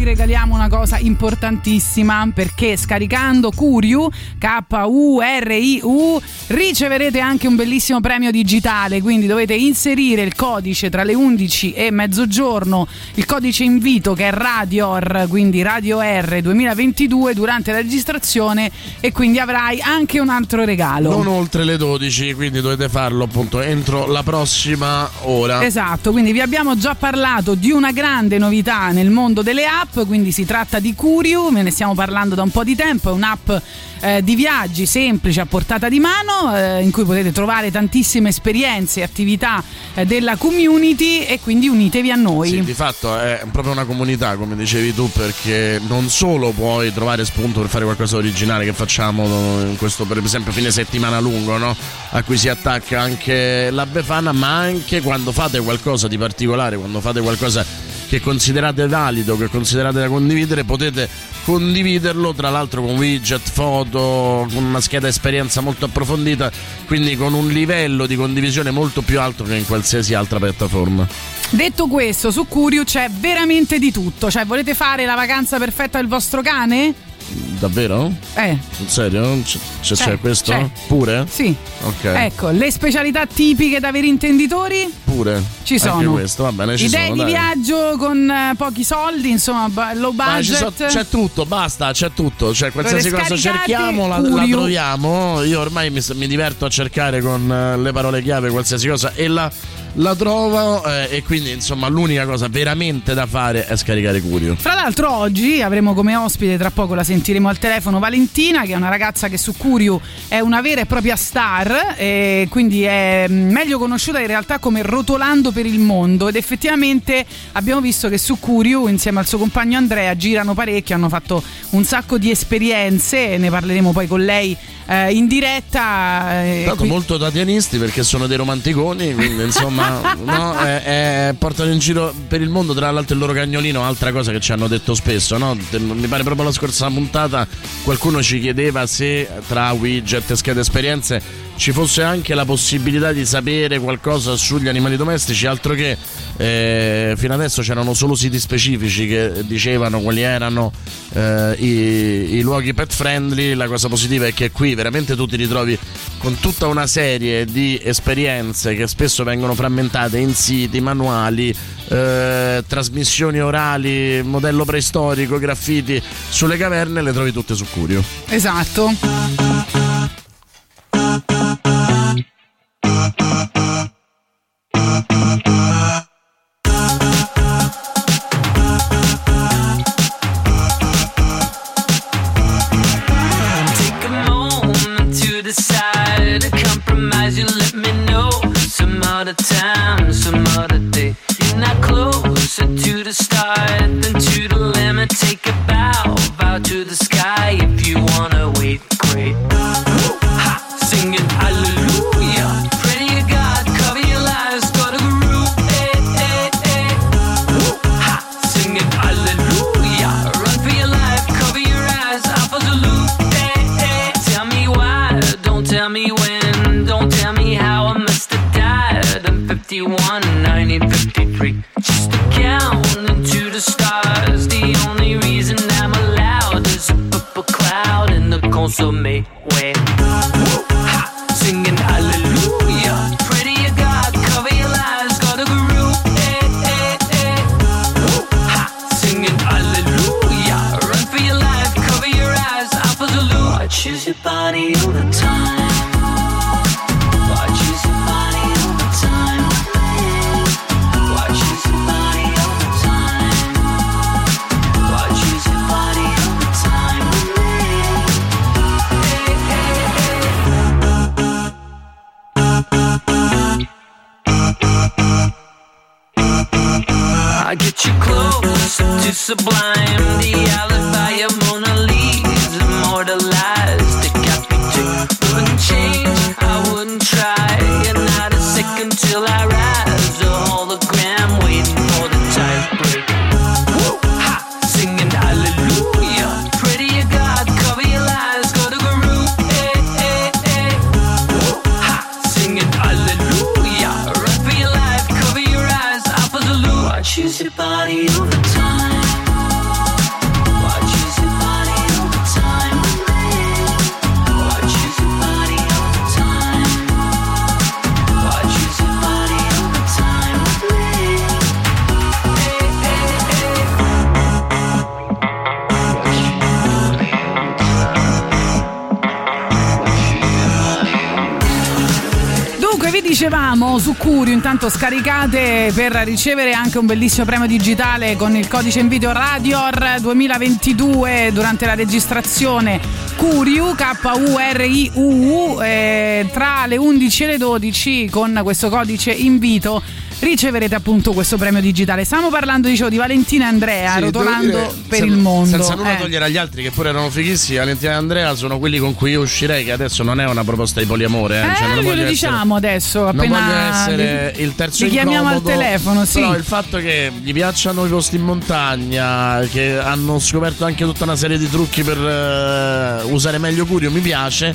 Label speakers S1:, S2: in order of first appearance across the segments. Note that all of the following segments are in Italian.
S1: Ti regaliamo una cosa importantissima perché scaricando Curiu, K-U-R-I-U, riceverete anche un bellissimo premio digitale, quindi dovete inserire il codice tra le 11 e mezzogiorno, il codice invito che è RadioR, quindi Radio R 2022 durante la registrazione e quindi avrai anche un altro regalo.
S2: Non oltre le 12, quindi dovete farlo appunto entro la prossima ora.
S1: Esatto, quindi vi abbiamo già parlato di una grande novità nel mondo delle app, quindi si tratta di Curiu, ve ne stiamo parlando da un po' di tempo, è un'app eh, di viaggi semplice a portata di mano eh, in cui potete trovare tantissime esperienze e attività eh, della community e quindi unitevi a noi.
S2: Sì, di fatto è proprio una comunità, come dicevi tu, perché non solo puoi trovare spunto per fare qualcosa di originale che facciamo in questo per esempio fine settimana lungo, no? a cui si attacca anche la Befana, ma anche quando fate qualcosa di particolare, quando fate qualcosa che considerate valido, che considerate da condividere, potete condividerlo tra l'altro con widget, foto, con una scheda esperienza molto approfondita, quindi con un livello di condivisione molto più alto che in qualsiasi altra piattaforma.
S1: Detto questo, su Curio c'è veramente di tutto, cioè volete fare la vacanza perfetta del vostro cane?
S2: Davvero?
S1: Eh.
S2: In serio? C- c'è,
S1: C'è,
S2: c'è questo?
S1: c'è.
S2: Pure?
S1: Sì.
S2: Ok.
S1: Ecco, le specialità tipiche da veri intenditori?
S2: Pure.
S1: Ci
S2: Anche
S1: sono.
S2: questo, va bene, ci
S1: Idee
S2: sono,
S1: di
S2: dai.
S1: viaggio con eh, pochi soldi, insomma, ba- low budget.
S2: so- c'è tutto, basta, c'è tutto. Cioè, qualsiasi cosa cerchiamo la, la troviamo. Io ormai mi, mi diverto a cercare con eh, le parole chiave qualsiasi cosa e la, la trovo. eh, e quindi, insomma, l'unica cosa veramente da fare è scaricare Curio.
S1: Fra l'altro oggi avremo come ospite, tra poco la sentiremo al telefono, Valentina, che è una ragazza che su Curiu è una vera e propria star, e quindi è meglio conosciuta in realtà come Rotolando per il mondo ed effettivamente abbiamo visto che su Curiu insieme al suo compagno Andrea girano parecchio, hanno fatto un sacco di esperienze, ne parleremo poi con lei eh, in diretta. eh,
S2: Tanto
S1: qui-
S2: molto tatianisti perché sono dei romanticoni, quindi insomma, no, eh, portano in giro per il mondo. Tra l'altro, il loro cagnolino, altra cosa che ci hanno detto spesso, no? Mi pare proprio la scorsa puntata qualcuno ci chiedeva se tra widget e schede esperienze ci fosse anche la possibilità di sapere qualcosa sugli animali domestici, altro che eh, fino adesso c'erano solo siti specifici che dicevano quali erano eh, i, i luoghi pet friendly. La cosa positiva è che qui veramente tu ti ritrovi con tutta una serie di esperienze che spesso vengono frammentate in siti, manuali, eh, trasmissioni orali, modello preistorico, graffiti sulle caverne, le trovi tutte su Curio.
S1: Esatto.
S3: Take a moment to decide. Compromise, you let me know. Some other time, some other day. You're not closer to the start to the sky. If you wanna wait, great. Ha! Singing in the to sublime.
S1: Dicevamo su Curio, intanto scaricate per ricevere anche un bellissimo premio digitale con il codice invito Radior 2022 durante la registrazione. Curiu K-U-R-I-U eh, tra le 11 e le 12 con questo codice invito riceverete appunto questo premio digitale. Stiamo parlando dicevo, di Valentina e Andrea
S2: Sì,
S1: rotolando
S2: dire,
S1: per
S2: sen-
S1: il mondo.
S2: Senza nulla
S1: Eh.
S2: togliere agli altri che pure erano fighissimi, Valentina e Andrea sono quelli con cui io uscirei, che adesso non è una proposta di poliamore. Eh,
S1: Eh,
S2: cioè, non essere-
S1: diciamo adesso,
S2: Non
S1: appena
S2: voglio essere
S1: li-
S2: il terzo
S1: li chiamiamo al
S2: incomodo,
S1: telefono, sì.
S2: Però il fatto che gli piacciono i posti in montagna, che hanno scoperto anche tutta una serie di trucchi per eh, usare meglio Curio, mi piace.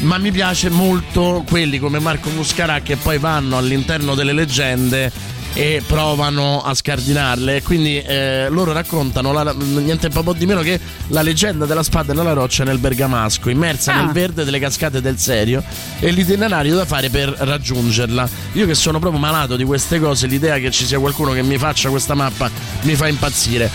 S2: Ma mi piace molto quelli come Marco Muscarà che poi vanno all'interno delle leggende e provano a scardinarle. E Quindi eh, loro raccontano la- niente po' di meno che la leggenda della spada nella roccia nel Bergamasco, immersa
S1: Ah.
S2: nel verde delle cascate del Serio e l'itinerario da fare per raggiungerla. Io che sono proprio malato di queste cose, l'idea che ci sia qualcuno che mi faccia questa mappa mi fa impazzire.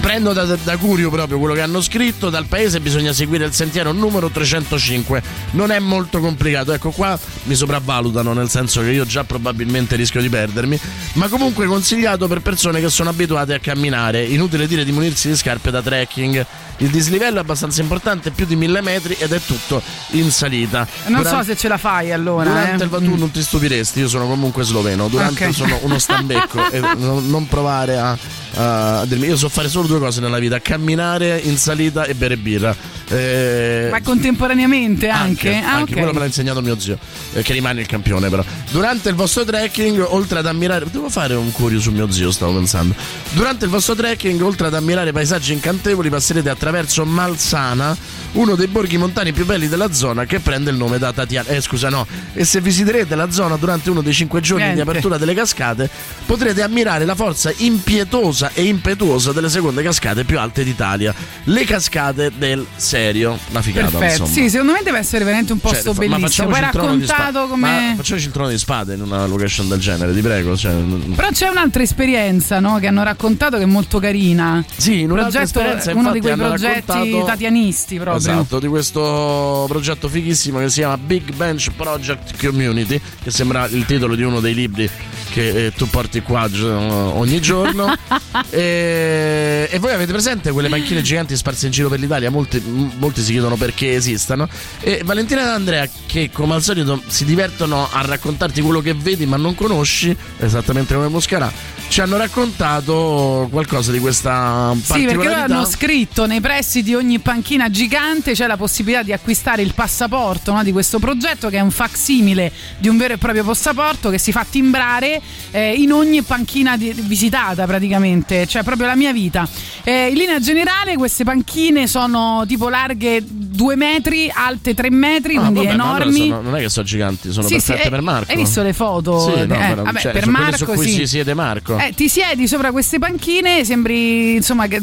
S2: Prendo da, da Curio proprio quello che hanno scritto, dal paese bisogna seguire il sentiero numero 305. Non è molto complicato, ecco qua mi sopravvalutano, nel senso che io già probabilmente rischio di perdermi, ma comunque consigliato per persone che sono abituate a camminare. Inutile dire di munirsi di scarpe da trekking. Il dislivello è abbastanza importante, più di mille metri ed è tutto in salita.
S1: Non
S2: Durante-
S1: so se ce la fai allora.
S2: Durante
S1: eh.
S2: il tu non ti stupiresti, io sono comunque sloveno. Durante
S1: Ok.
S2: sono uno stambecco e non, provare a, a dirmi. Io so fare solo due cose nella vita: camminare in salita e bere birra. Eh,
S1: Ma contemporaneamente anche?
S2: anche,
S1: ah,
S2: anche
S1: ok.
S2: quello me l'ha insegnato mio zio, eh, che rimane il campione però. Durante il vostro trekking, oltre ad ammirare... Devo fare un curio su mio zio, stavo pensando. Durante il vostro trekking, oltre ad ammirare paesaggi incantevoli, passerete attraverso Malsana, uno dei borghi montani più belli della zona che prende il nome da Tatiana. Eh, scusa, no. E se visiterete la zona durante uno dei cinque giorni
S1: Niente.
S2: di apertura delle cascate, potrete ammirare la forza impietosa e impetuosa delle seconde cascate più alte d'Italia. Le cascate del Serio. Una figata,
S1: Perfetto.
S2: insomma.
S1: Sì, secondo me deve essere veramente un
S2: Cioè,
S1: posto
S2: ma
S1: bellissimo.
S2: facciamoci
S1: Poi
S2: il trono di
S1: raccontato come.
S2: Ma facciamoci il trono di spade in una location del genere, ti prego. Cioè,
S1: Però c'è un'altra esperienza no, che hanno raccontato che è molto carina.
S2: sì, in un'altra
S1: Progetto-
S2: esperienza
S1: uno di quei
S2: hanno
S1: progetti tatianisti proprio.
S2: Esatto, di questo progetto fighissimo che si chiama Big Bench Project Community, che sembra il titolo di uno dei libri che eh, tu porti qua gi- ogni giorno. e, e voi avete presente quelle panchine giganti sparse in giro per l'Italia? Molti, m- molti si chiedono perché esistano. E Valentina ed Andrea, che come al solito si divertono a raccontarti quello che vedi ma non conosci, esattamente come Moscarà, ci hanno raccontato qualcosa di questa
S1: Sì, perché loro hanno scritto nei pressi di ogni panchina gigante c'è la possibilità di acquistare il passaporto no, di questo progetto che è un facsimile di un vero e proprio passaporto che si fa timbrare eh, in ogni panchina di- visitata praticamente, cioè proprio la mia vita. Eh, in linea generale queste panchine sono tipo larghe 2 metri, alte 3 metri,
S2: Ah,
S1: quindi
S2: vabbè, ma allora
S1: enormi.
S2: sono- non è che sono giganti, sono
S1: Sì, sì,
S2: perfette
S1: eh,
S2: per Marco.
S1: Hai visto le foto?
S2: Sì, no,
S1: Eh, vabbè,
S2: cioè,
S1: per Marco
S2: su cui
S1: sì.
S2: si siede Marco.
S1: Eh, ti siedi sopra queste panchine, sembri insomma che,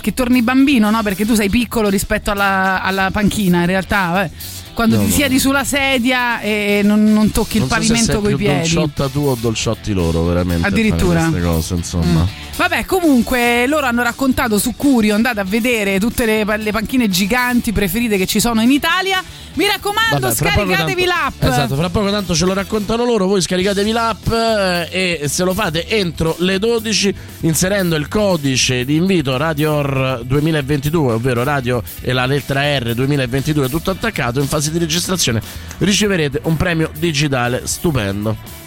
S1: che torni bambino, no? Perché tu sei piccolo rispetto alla, alla panchina, in realtà. vabbè. Quando
S2: No,
S1: ti
S2: no.
S1: siedi sulla sedia e non, non tocchi il
S2: non so se
S1: pavimento coi piedi.
S2: dolciotta tu o dolciotti loro, veramente.
S1: Addirittura.
S2: Queste cose, insomma.
S1: Vabbè, comunque loro hanno raccontato su Curio, andate a vedere tutte le, le panchine giganti preferite che ci sono in Italia. Mi raccomando,
S2: Vabbè,
S1: scaricatevi
S2: tanto-
S1: l'app.
S2: Esatto, fra poco tanto ce lo raccontano loro, voi scaricatevi l'app eh, e se lo fate entro le 12 inserendo il codice di invito RadioR 2022, ovvero radio e la lettera R 2022 tutto attaccato in fase di registrazione riceverete un premio digitale stupendo.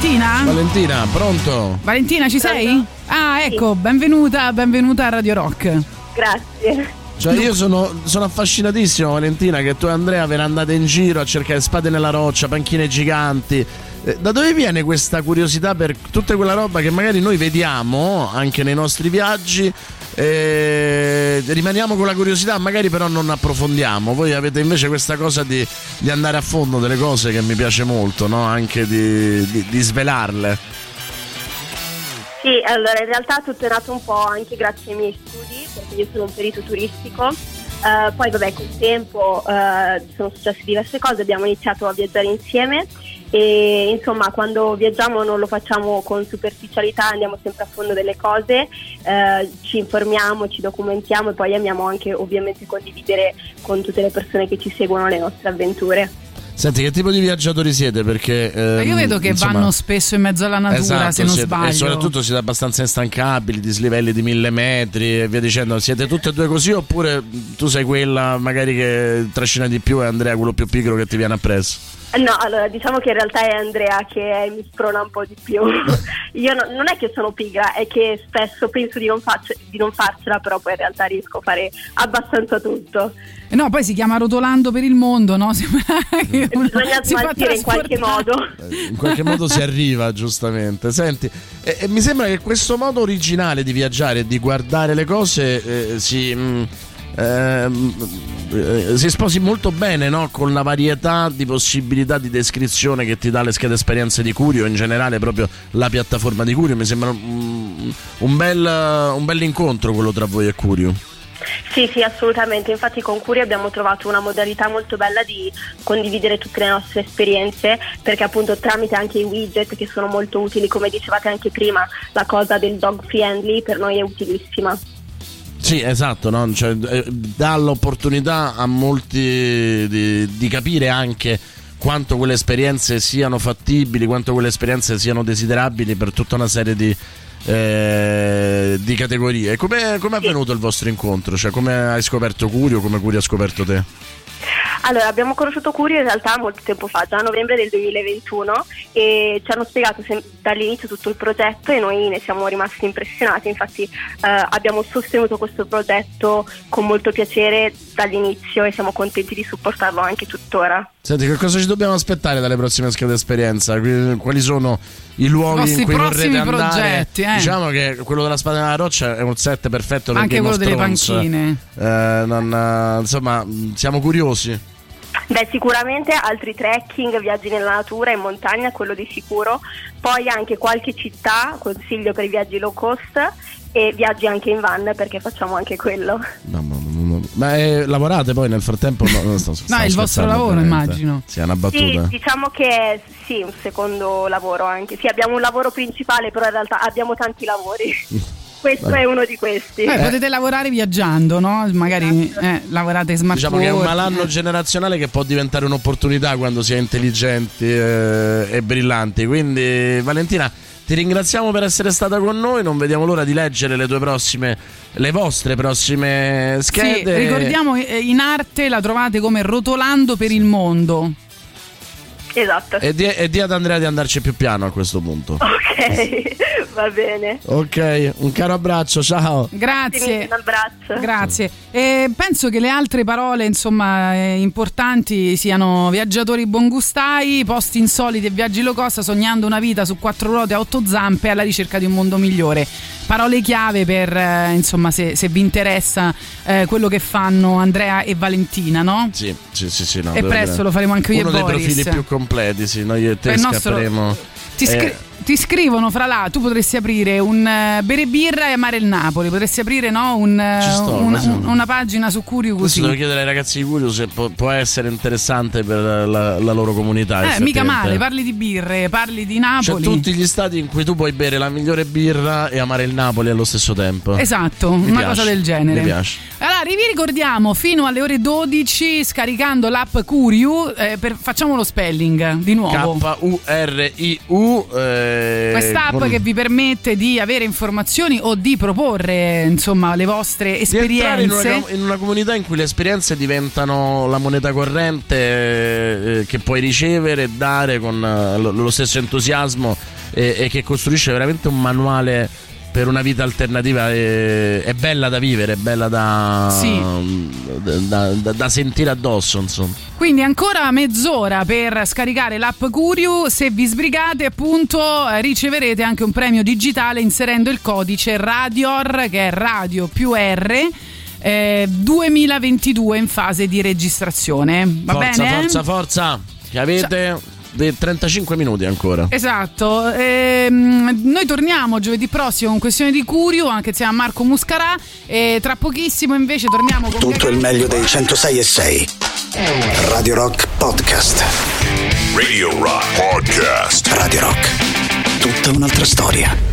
S1: Valentina?
S2: Valentina, pronto?
S1: Valentina, ci sei?
S4: Pronto?
S1: Ah, ecco, benvenuta, benvenuta a Radio Rock.
S4: Grazie.
S2: Cioè, io sono, sono affascinatissimo, Valentina, che tu e Andrea ve ne andate in giro a cercare spade nella roccia, panchine giganti. Eh, Da dove viene questa curiosità per tutta quella roba che magari noi vediamo anche nei nostri viaggi? eh, rimaniamo con la curiosità, magari però non approfondiamo. Voi avete invece questa cosa di, di andare a fondo delle cose che mi piace molto, no? anche di, di- di svelarle.
S4: Sì, allora in realtà tutto è nato un po' anche grazie ai miei studi, perché io sono un perito turistico. Eh, poi vabbè, col tempo eh, sono successe diverse cose, abbiamo iniziato a viaggiare insieme e insomma quando viaggiamo non lo facciamo con superficialità, andiamo sempre a fondo delle cose, eh, ci informiamo, ci documentiamo e poi amiamo anche ovviamente condividere con tutte le persone che ci seguono le nostre avventure.
S2: Senti, che tipo di viaggiatori siete? Perché
S1: Ma Io
S2: ehm,
S1: vedo che
S2: insomma,
S1: vanno spesso in mezzo alla natura,
S2: Esatto,
S1: se non
S2: siete-
S1: sbaglio.
S2: E soprattutto siete abbastanza instancabili, dislivelli di mille metri e via dicendo. Siete tutte e due così oppure tu sei quella magari che trascina di più e Andrea quello più piccolo che ti viene appresso?
S4: No, allora diciamo che in realtà è Andrea che mi sprona un po' di più. Io no- non è che sono pigra, è che spesso penso di non, faccio- di non farcela, però poi in realtà riesco a fare abbastanza tutto.
S1: Eh No, poi si chiama rotolando per il mondo, no? Sembra che
S4: Bisogna smaltire in qualche modo.
S2: Eh, In qualche modo si arriva, giustamente. Senti, e, e mi sembra che questo modo originale di viaggiare e di guardare le cose eh, si. mm, ehm, eh, si sposi molto bene no? con la varietà di possibilità di descrizione che ti dà le schede esperienze di Curio, in generale proprio la piattaforma di Curio. Mi sembra mm, un bel, un bel incontro quello tra voi e Curio.
S4: Sì, sì, assolutamente. Infatti con Curi abbiamo trovato una modalità molto bella di condividere tutte le nostre esperienze, perché appunto tramite anche i widget che sono molto utili, come dicevate anche prima, la cosa del dog friendly per noi è utilissima.
S2: Sì, esatto, no? Cioè, eh, dà l'opportunità a molti di, di capire anche quanto quelle esperienze siano fattibili, quanto quelle esperienze siano desiderabili per tutta una serie di, eh, di categorie. Come è avvenuto il vostro incontro? Cioè, come hai scoperto Curio, come Curio ha scoperto te?
S4: Allora, abbiamo conosciuto Curio in realtà molto tempo fa, già a novembre del 2021 e ci hanno spiegato sem- dall'inizio tutto il progetto e noi ne siamo rimasti impressionati, infatti eh, abbiamo sostenuto questo progetto con molto piacere dall'inizio e siamo contenti di supportarlo anche tuttora.
S2: Senti, che cosa ci dobbiamo aspettare dalle prossime schede esperienza? Qui- Quali sono i luoghi in cui vorrete andare?
S1: progetti, eh.
S2: Diciamo che quello della spada nella roccia è un set perfetto per
S1: Anche
S2: Game
S1: quello delle panchine.
S2: Eh, non, eh, insomma, siamo curiosi.
S4: Beh, sicuramente altri trekking, viaggi nella natura, in montagna, quello di sicuro. Poi anche qualche città, consiglio per i viaggi low cost e viaggi anche in van perché facciamo anche quello.
S2: No, ma, ma- eh, lavorate poi nel frattempo? No, non sto-
S1: No, è il vostro lavoro,
S2: ovviamente.
S1: immagino.
S2: Sì, è una
S4: Sì,
S2: battuta.
S4: diciamo che sì, un secondo lavoro anche. Sì, abbiamo un lavoro principale, però in realtà abbiamo tanti lavori. Questo è uno di questi.
S1: Eh, potete lavorare viaggiando, no? Magari eh, lavorate smart
S2: Diciamo che è un malanno
S1: eh.
S2: generazionale che può diventare un'opportunità quando si è intelligenti eh, e brillanti. Quindi, Valentina, ti ringraziamo per essere stata con noi. Non vediamo l'ora di leggere le tue prossime, le vostre prossime
S1: Sì,
S2: schede.
S1: ricordiamo eh, in arte la trovate come rotolando per il mondo.
S4: Esatto.
S2: E di, e di ad Andrea di andarci più piano a questo punto.
S4: Ok, va bene.
S2: Ok, un caro abbraccio, ciao.
S1: Grazie.
S4: Un abbraccio.
S1: Grazie. E penso che le altre parole, insomma, eh, importanti siano viaggiatori buongustai, posti insoliti e viaggi low cost, sognando una vita su quattro ruote a otto zampe alla ricerca di un mondo migliore. Parole chiave per, eh, insomma, se, se vi interessa eh, quello che fanno Andrea e Valentina, no?
S2: Sì, sì, sì, sì, no,
S1: E presto
S2: dire.
S1: lo faremo anche io
S2: Uno
S1: e
S2: dei
S1: Boris.
S2: profili più completi, sì, noi e te
S1: Il nostro-
S2: scapperemo.
S1: Ti, scri-
S2: Eh,
S1: ti scrivono fra là, tu potresti aprire un eh, bere birra e amare il Napoli, potresti aprire no, un, eh,
S2: sto,
S1: una,
S2: questo-
S1: un- una pagina su Curio così.
S2: devo chiedere ai ragazzi di Curio se può, può essere interessante per la, la loro comunità.
S1: Eh, mica male, parli di birre, parli di
S2: Cioè,
S1: Napoli.
S2: tutti gli stati in cui tu puoi bere la migliore birra e amare il Napoli allo stesso tempo.
S1: Esatto,
S2: Mi
S1: una
S2: piace,
S1: cosa del genere.
S2: Mi piace.
S1: Allora, vi ricordiamo fino alle ore 12 scaricando l'app Curiu, eh, per- facciamo lo spelling di nuovo.
S2: K-U-R-I-U, eh, eh,
S1: Quest'app
S2: con-
S1: che vi permette di avere informazioni o di proporre insomma le vostre
S2: entrare in una,
S1: esperienze.
S2: in una comunità in cui le esperienze diventano la moneta corrente eh, che puoi ricevere e dare con eh, lo, lo stesso entusiasmo e, e che costruisce veramente un manuale per una vita alternativa e- è bella da vivere, è bella da,
S1: Sì.
S2: da, da- da sentire addosso insomma.
S1: Quindi ancora mezz'ora per scaricare l'app Curiu, se vi sbrigate appunto eh, riceverete anche un premio digitale inserendo il codice RADIOR che è radio più R. eh, 2022 in fase di registrazione va
S2: forza,
S1: bene?
S2: forza, forza, che avete dei 35 minuti ancora.
S1: Esatto, ehm, noi torniamo giovedì prossimo con questione di Curio, anche insieme a Marco Muscarà e tra pochissimo invece torniamo con
S5: Tutto il meglio dei 106 e 6. Radio Rock Podcast.
S6: Radio Rock Podcast.
S5: Radio Rock. Tutta un'altra storia.